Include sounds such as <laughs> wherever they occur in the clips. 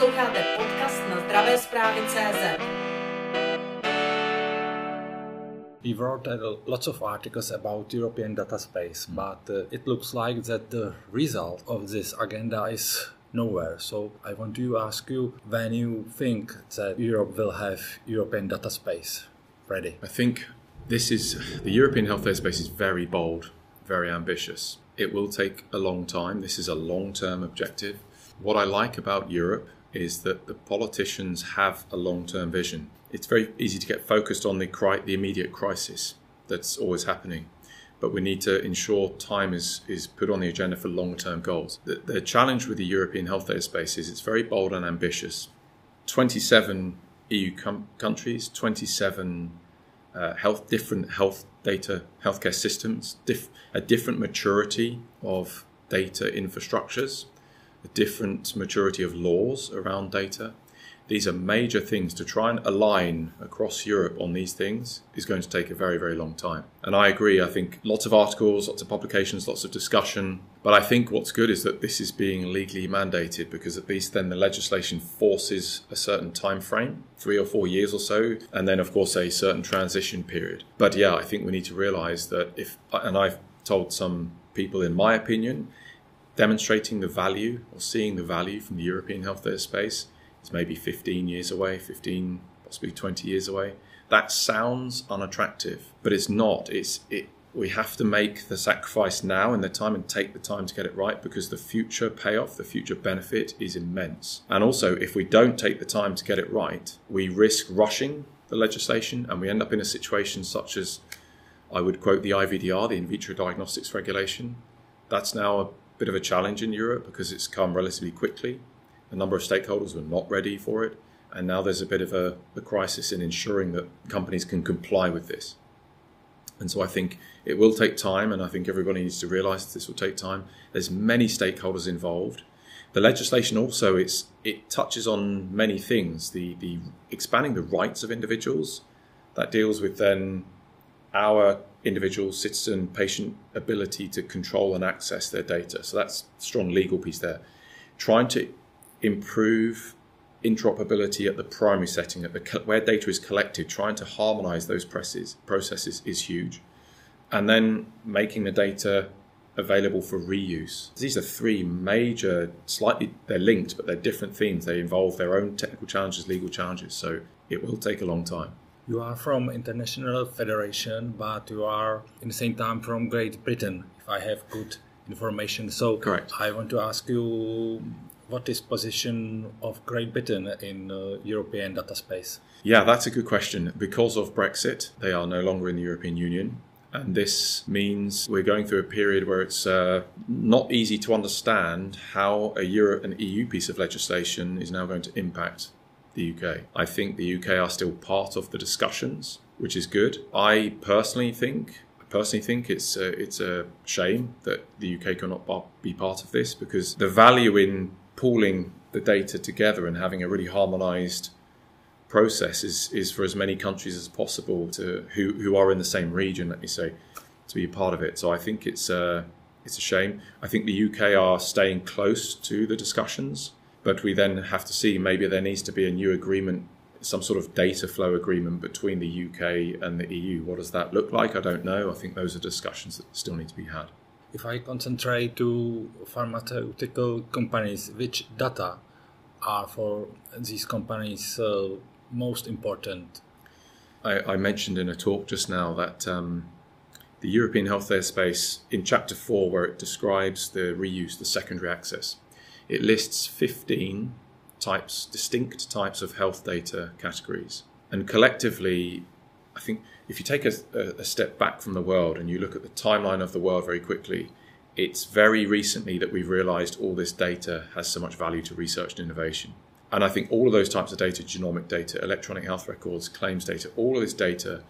Posloucháte podcast na zdravé zprávy CZ. We wrote uh, lots of articles about European data space, but uh, it looks like that the result of this agenda is nowhere. So I want to ask you when you think that Europe will have European data space ready. I think this is the European health data space is very bold, very ambitious. It will take a long time. This is a long-term objective. What I like about Europe is that the politicians have a long-term vision. It's very easy to get focused on the cri- the immediate crisis that's always happening, but we need to ensure time is is put on the agenda for long-term goals. The, the challenge with the European health data space is it's very bold and ambitious. 27 EU com- countries, 27 uh, health different health data healthcare systems, a different maturity of data infrastructures different maturity of laws around data. These are major things to try and align across Europe on these things is going to take a very, very long time. And I agree. I think lots of articles, lots of publications, lots of discussion. But I think what's good is that this is being legally mandated because at least then the legislation forces a certain time frame, three or four years or so, and then of course a certain transition period. But yeah, I think we need to realize that if, and I've told some people in my opinion, demonstrating the value or seeing the value from the European health data space is maybe 15 years away, 15, possibly 20 years away. That sounds unattractive, but it's not. It's it. We have to make the sacrifice now in the time and take the time to get it right because the future payoff, the future benefit is immense. And also, if we don't take the time to get it right, we risk rushing the legislation and we end up in a situation such as I would quote the IVDR, the in vitro diagnostics regulation. That's now a bit of a challenge in Europe because it's come relatively quickly. A number of stakeholders were not ready for it, and now there's a bit of a, a crisis in ensuring that companies can comply with this. And so I think it will take time, and I think everybody needs to realise this will take time. There's many stakeholders involved. The legislation also it's it touches on many things. The the expanding the rights of individuals that deals with then our individual citizen patient ability to control and access their data. So that's strong legal piece there. Trying to improve interoperability at the primary setting, at the where data is collected, trying to harmonize those presses, processes is huge. And then making the data available for reuse. These are three major, slightly, they're linked, but they're different themes. They involve their own technical challenges, legal challenges. So it will take a long time. You are from international federation, but you are in the same time from Great Britain. If I have good information, so correct. I want to ask you what is position of Great Britain in uh, European data space? Yeah, that's a good question. Because of Brexit, they are no longer in the European Union. And this means we're going through a period where it's uh, not easy to understand how a Euro, an EU piece of legislation is now going to impact the UK. I think the UK are still part of the discussions, which is good. I personally think personally think it's a, it's a shame that the UK cannot be part of this because the value in pooling the data together and having a really harmonized process is, is for as many countries as possible to who, who are in the same region, let me say, to be a part of it. So I think it's a, it's a shame. I think the UK are staying close to the discussions but we then have to see maybe there needs to be a new agreement, some sort of data flow agreement between the UK and the EU. What does that look like? I don't know. I think those are discussions that still need to be had. If I concentrate to pharmaceutical companies, which data are for these companies uh, most important? I, I, mentioned in a talk just now that um, the European health data space in chapter four, where it describes the reuse, the secondary access, it lists 15 types, distinct types of health data categories. And collectively, I think if you take a, a, step back from the world and you look at the timeline of the world very quickly, it's very recently that we've realized all this data has so much value to research and innovation. And I think all of those types of data, genomic data, electronic health records, claims data, all of this data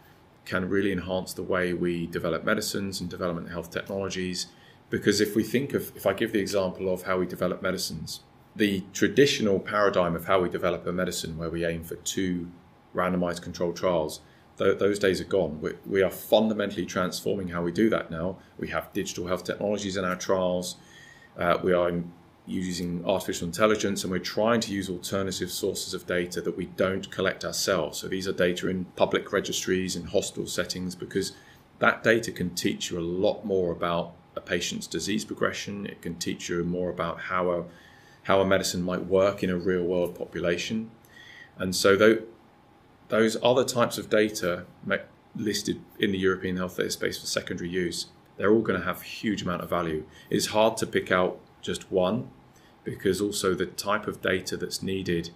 can really enhance the way we develop medicines and development health technologies because if we think of, if I give the example of how we develop medicines, the traditional paradigm of how we develop a medicine, where we aim for two randomized controlled trials, th- those days are gone. We, we are fundamentally transforming how we do that now. We have digital health technologies in our trials. Uh, we are using artificial intelligence and we're trying to use alternative sources of data that we don't collect ourselves. So these are data in public registries, in hospital settings, because that data can teach you a lot more about a patient's disease progression. It can teach you more about how a, how a medicine might work in a real world population. And so those other types of data listed in the European health data space for secondary use, they're all going to have a huge amount of value. It's hard to pick out just one because also the type of data that's needed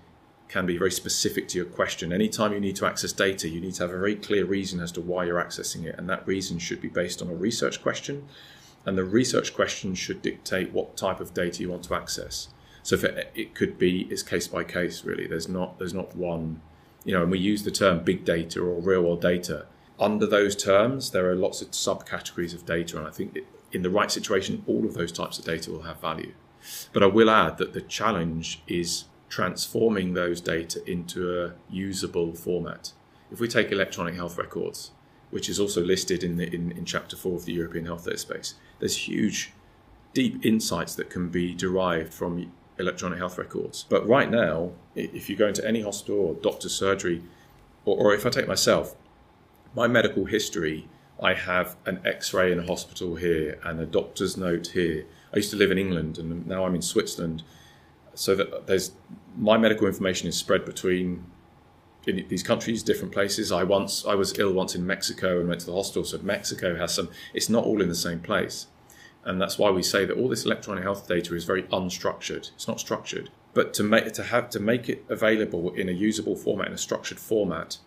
can be very specific to your question. Anytime you need to access data, you need to have a very clear reason as to why you're accessing it, and that reason should be based on a research question, and the research question should dictate what type of data you want to access. So it, it could be it's case by case really. There's not there's not one, you know, and we use the term big data or real world data. Under those terms, there are lots of subcategories of data, and I think in the right situation, all of those types of data will have value. But I will add that the challenge is transforming those data into a usable format. If we take electronic health records, which is also listed in, the, in, in chapter four of the European Health Data Space, there's huge, deep insights that can be derived from electronic health records. But right now, if you go into any hospital or doctor's surgery, or, or if I take myself, my medical history, I have an x ray in a hospital here and a doctor's note here I used to live in England and now I'm in Switzerland. So that there's my medical information is spread between in these countries, different places. I once I was ill once in Mexico and went to the hospital. So Mexico has some. It's not all in the same place, and that's why we say that all this electronic health data is very unstructured. It's not structured, but to make to have to make it available in a usable format, in a structured format,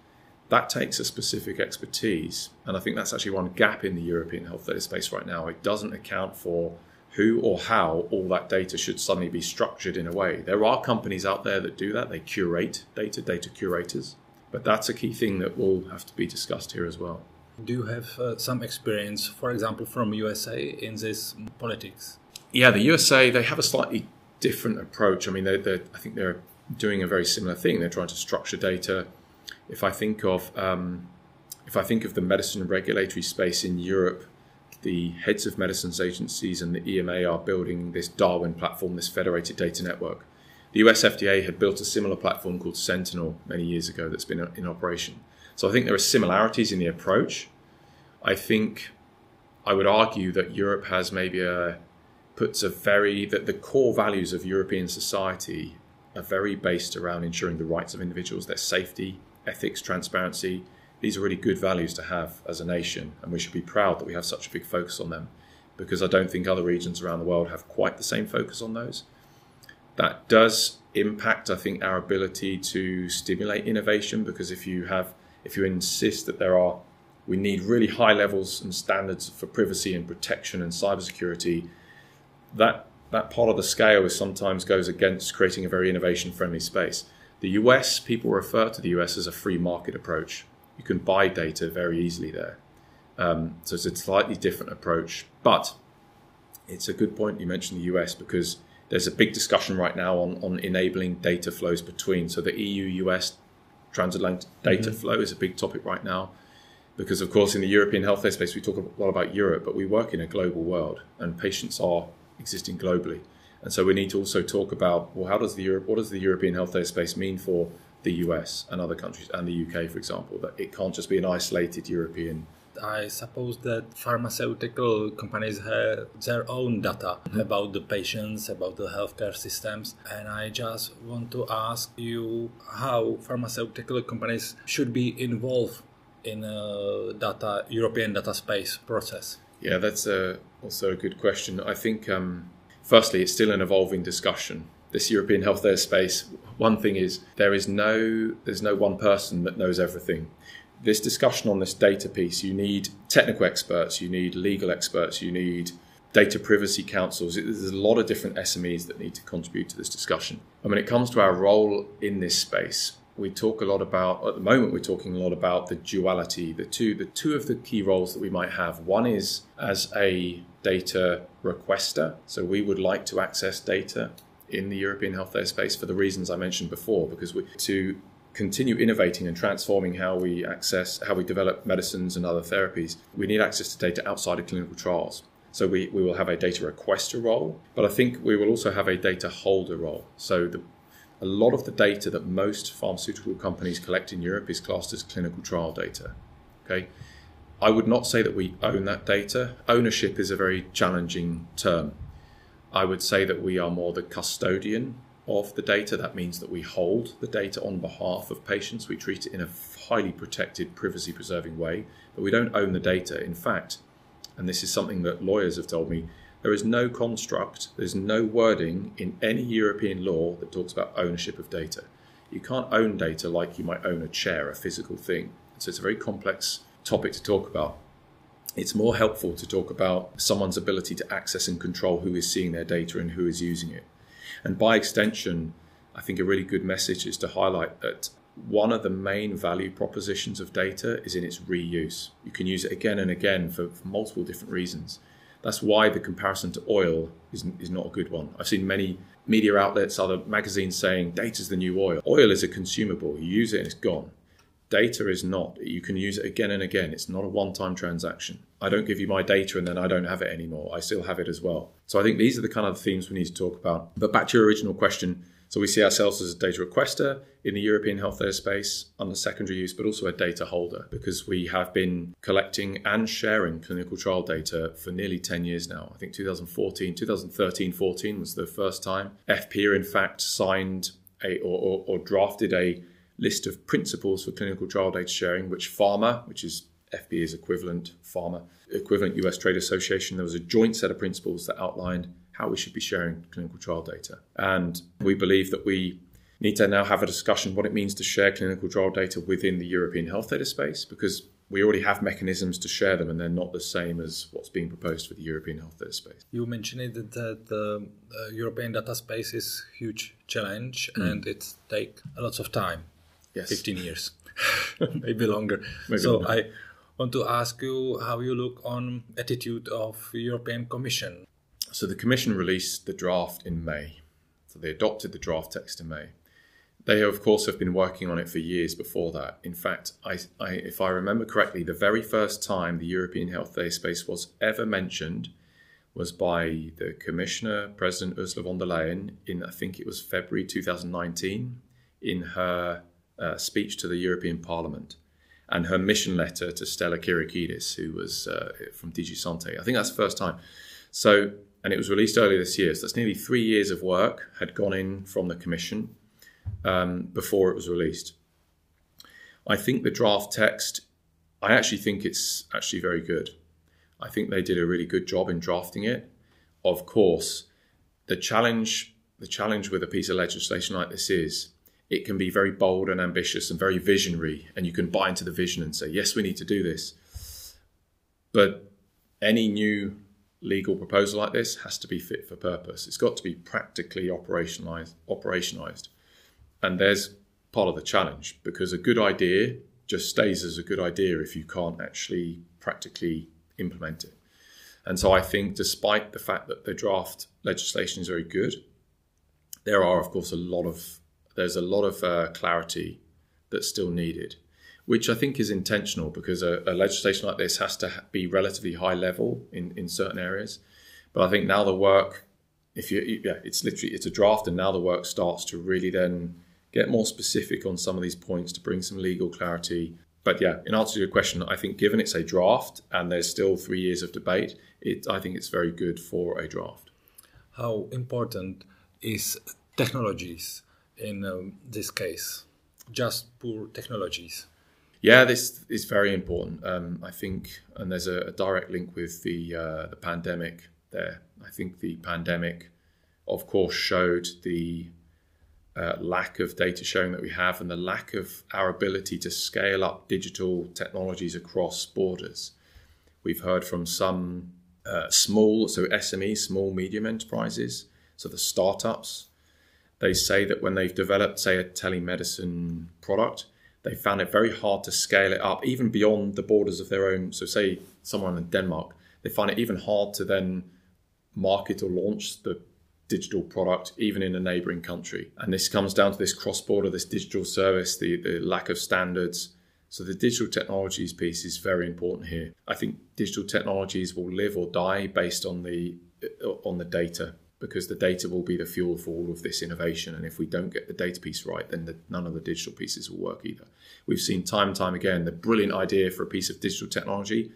that takes a specific expertise. And I think that's actually one gap in the European health data space right now. It doesn't account for who or how all that data should suddenly be structured in a way. There are companies out there that do that, they curate data, data curators, but that's a key thing that will have to be discussed here as well. Do you have uh, some experience, for example, from USA in this politics? Yeah, the USA they have a slightly different approach. I mean, they're, they're, I think they're doing a very similar thing. They're trying to structure data. If I think of um, if I think of the medicine regulatory space in Europe, the heads of medicines agencies and the EMA are building this Darwin platform, this federated data network. The US FDA had built a similar platform called Sentinel many years ago that's been in operation. So I think there are similarities in the approach. I think I would argue that Europe has maybe a puts a very that the core values of European society are very based around ensuring the rights of individuals, their safety, ethics, transparency, these are really good values to have as a nation, and we should be proud that we have such a big focus on them because I don't think other regions around the world have quite the same focus on those. That does impact, I think, our ability to stimulate innovation because if you have, if you insist that there are, we need really high levels and standards for privacy and protection and cybersecurity, that that part of the scale is sometimes goes against creating a very innovation friendly space. The US, people refer to the US as a free market approach you can buy data very easily there. Um, so it's a slightly different approach, but it's a good point you mentioned the US because there's a big discussion right now on, on enabling data flows between. So the EU US transatlantic data mm-hmm. flow is a big topic right now because, of course, in the European healthcare space, we talk a lot about Europe, but we work in a global world and patients are existing globally. And so we need to also talk about well, how does the Europe, what does the European healthcare space mean for the US and other countries and the UK, for example, that it can't just be an isolated European. I suppose that pharmaceutical companies have their own data mm-hmm. about the patients, about the healthcare systems, and I just want to ask you how pharmaceutical companies should be involved in a data European data space process. Yeah, that's a, also a good question. I think, um, firstly, it's still an evolving discussion this European healthcare space, one thing is there is no there's no one person that knows everything. This discussion on this data piece, you need technical experts, you need legal experts, you need data privacy counsels. There's a lot of different SMEs that need to contribute to this discussion. And when it comes to our role in this space, we talk a lot about at the moment we're talking a lot about the duality the two the two of the key roles that we might have one is as a data requester so we would like to access data in the European healthcare space for the reasons I mentioned before, because we, to continue innovating and transforming how we access, how we develop medicines and other therapies, we need access to data outside of clinical trials. So we, we will have a data requester role, but I think we will also have a data holder role. So the, a lot of the data that most pharmaceutical companies collect in Europe is classed as clinical trial data. Okay. I would not say that we own that data. Ownership is a very challenging term. I would say that we are more the custodian of the data. That means that we hold the data on behalf of patients. We treat it in a highly protected, privacy preserving way, but we don't own the data. In fact, and this is something that lawyers have told me, there is no construct, there's no wording in any European law that talks about ownership of data. You can't own data like you might own a chair, a physical thing. So it's a very complex topic to talk about. It's more helpful to talk about someone's ability to access and control who is seeing their data and who is using it. And by extension, I think a really good message is to highlight that one of the main value propositions of data is in its reuse. You can use it again and again for, for multiple different reasons. That's why the comparison to oil is, is not a good one. I've seen many media outlets, other magazines saying data is the new oil. Oil is a consumable. You use it and it's gone. Data is not. You can use it again and again. It's not a one time transaction. I don't give you my data and then I don't have it anymore. I still have it as well. So I think these are the kind of themes we need to talk about. But back to your original question. So we see ourselves as a data requester in the European health data space the secondary use, but also a data holder because we have been collecting and sharing clinical trial data for nearly 10 years now. I think 2014, 2013, 14 was the first time. EFPIA, in fact, signed a or, or, or drafted a list of principles for clinical trial data sharing, which pharma, which is EFPIA's equivalent, PhRMA equivalent US Trade Association, there was a joint set of principles that outlined how we should be sharing clinical trial data. And we believe that we need to now have a discussion what it means to share clinical trial data within the European health data space because we already have mechanisms to share them and they're not the same as what's being proposed for the European health data space. You mentioned that the uh, European data space is a huge challenge mm. and it takes a lot of time yes. 15 years, <laughs> maybe longer. Maybe so longer. I want to ask you how you look on attitude of European Commission. So the Commission released the draft in May. So they adopted the draft text in May. They, of course, have been working on it for years before that. In fact, I, I, if I remember correctly, the very first time the European Health Data Space was ever mentioned was by the Commissioner, President Ursula von der Leyen, in I think it was February 2019, in her uh, speech to the European Parliament and her mission letter to Stella Kyriakides, who was uh, from DG Sante. I think that's the first time. So, and it was released earlier this year. So that's nearly three years of work had gone in from the Commission um, before it was released. I think the draft text, I actually think it's actually very good. I think they did a really good job in drafting it. Of course, the challenge, the challenge with a piece of legislation like this is it can be very bold and ambitious and very visionary, and you can buy into the vision and say, yes, we need to do this. But any new legal proposal like this has to be fit for purpose. It's got to be practically operationalized. operationalized. And there's part of the challenge because a good idea just stays as a good idea if you can't actually practically implement it. And so I think, despite the fact that the draft legislation is very good, there are, of course, a lot of there's a lot of uh, clarity that's still needed, which I think is intentional because a, a, legislation like this has to be relatively high level in, in certain areas. But I think now the work, if you, yeah, it's literally it's a draft, and now the work starts to really then get more specific on some of these points to bring some legal clarity. But yeah, in answer to your question, I think given it's a draft and there's still three years of debate, it, I think it's very good for a draft. How important is technologies in um, this case, just poor technologies. Yeah, this is very important. Um, I think, and there's a, a direct link with the uh, the pandemic there. I think the pandemic, of course, showed the uh, lack of data sharing that we have and the lack of our ability to scale up digital technologies across borders. We've heard from some uh, small, so SME, small medium enterprises, so the startups they say that when they've developed, say, a telemedicine product, they found it very hard to scale it up, even beyond the borders of their own. So, say someone in Denmark, they find it even hard to then market or launch the digital product even in a neighboring country. And this comes down to this cross border, this digital service, the, the lack of standards. So the digital technologies piece is very important here. I think digital technologies will live or die based on the uh, on the data because the data will be the fuel for all of this innovation. And if we don't get the data piece right, then the, none of the digital pieces will work either. We've seen time and time again the brilliant idea for a piece of digital technology,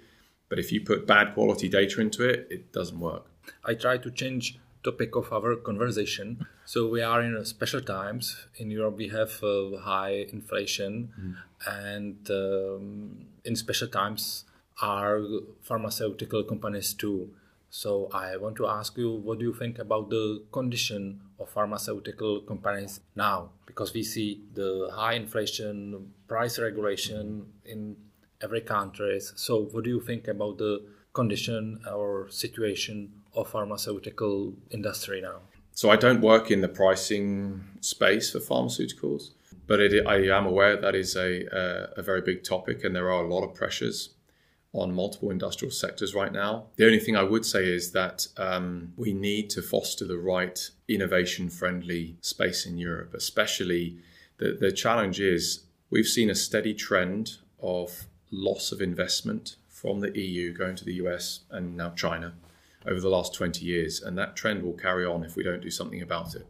but if you put bad quality data into it, it doesn't work. I try to change topic of our conversation. So we are in special times. In Europe, we have uh, high inflation, mm. and um, in special times are pharmaceutical companies too. So I want to ask you, what do you think about the condition of pharmaceutical companies now? Because we see the high inflation, price regulation in every country. So what do you think about the condition or situation of pharmaceutical industry now? So I don't work in the pricing space for pharmaceuticals, but it, I am aware that is a, a, a very big topic, and there are a lot of pressures on multiple industrial sectors right now. The only thing I would say is that um, we need to foster the right innovation friendly space in Europe, especially the, the challenge is we've seen a steady trend of loss of investment from the EU going to the US and now China over the last 20 years, and that trend will carry on if we don't do something about it.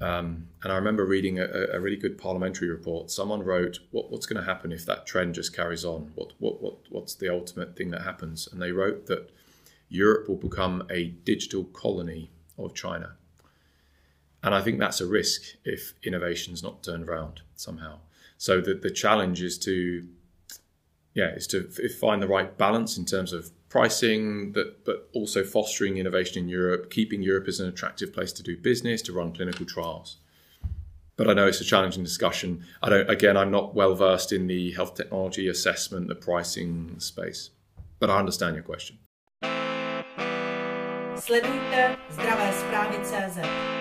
Um, and I remember reading a, a, really good parliamentary report. Someone wrote, what, "What's going to happen if that trend just carries on? What, what, what, what's the ultimate thing that happens?" And they wrote that Europe will become a digital colony of China. And I think that's a risk if innovation's not turned around somehow. So the, the challenge is to, yeah, is to find the right balance in terms of pricing, that, but also fostering innovation in Europe, keeping Europe as an attractive place to do business, to run clinical trials. But I know it's a challenging discussion. I don't. Again, I'm not well versed in the health technology assessment, the pricing space, but I understand your question. Sledujte zdravé zprávy CZ.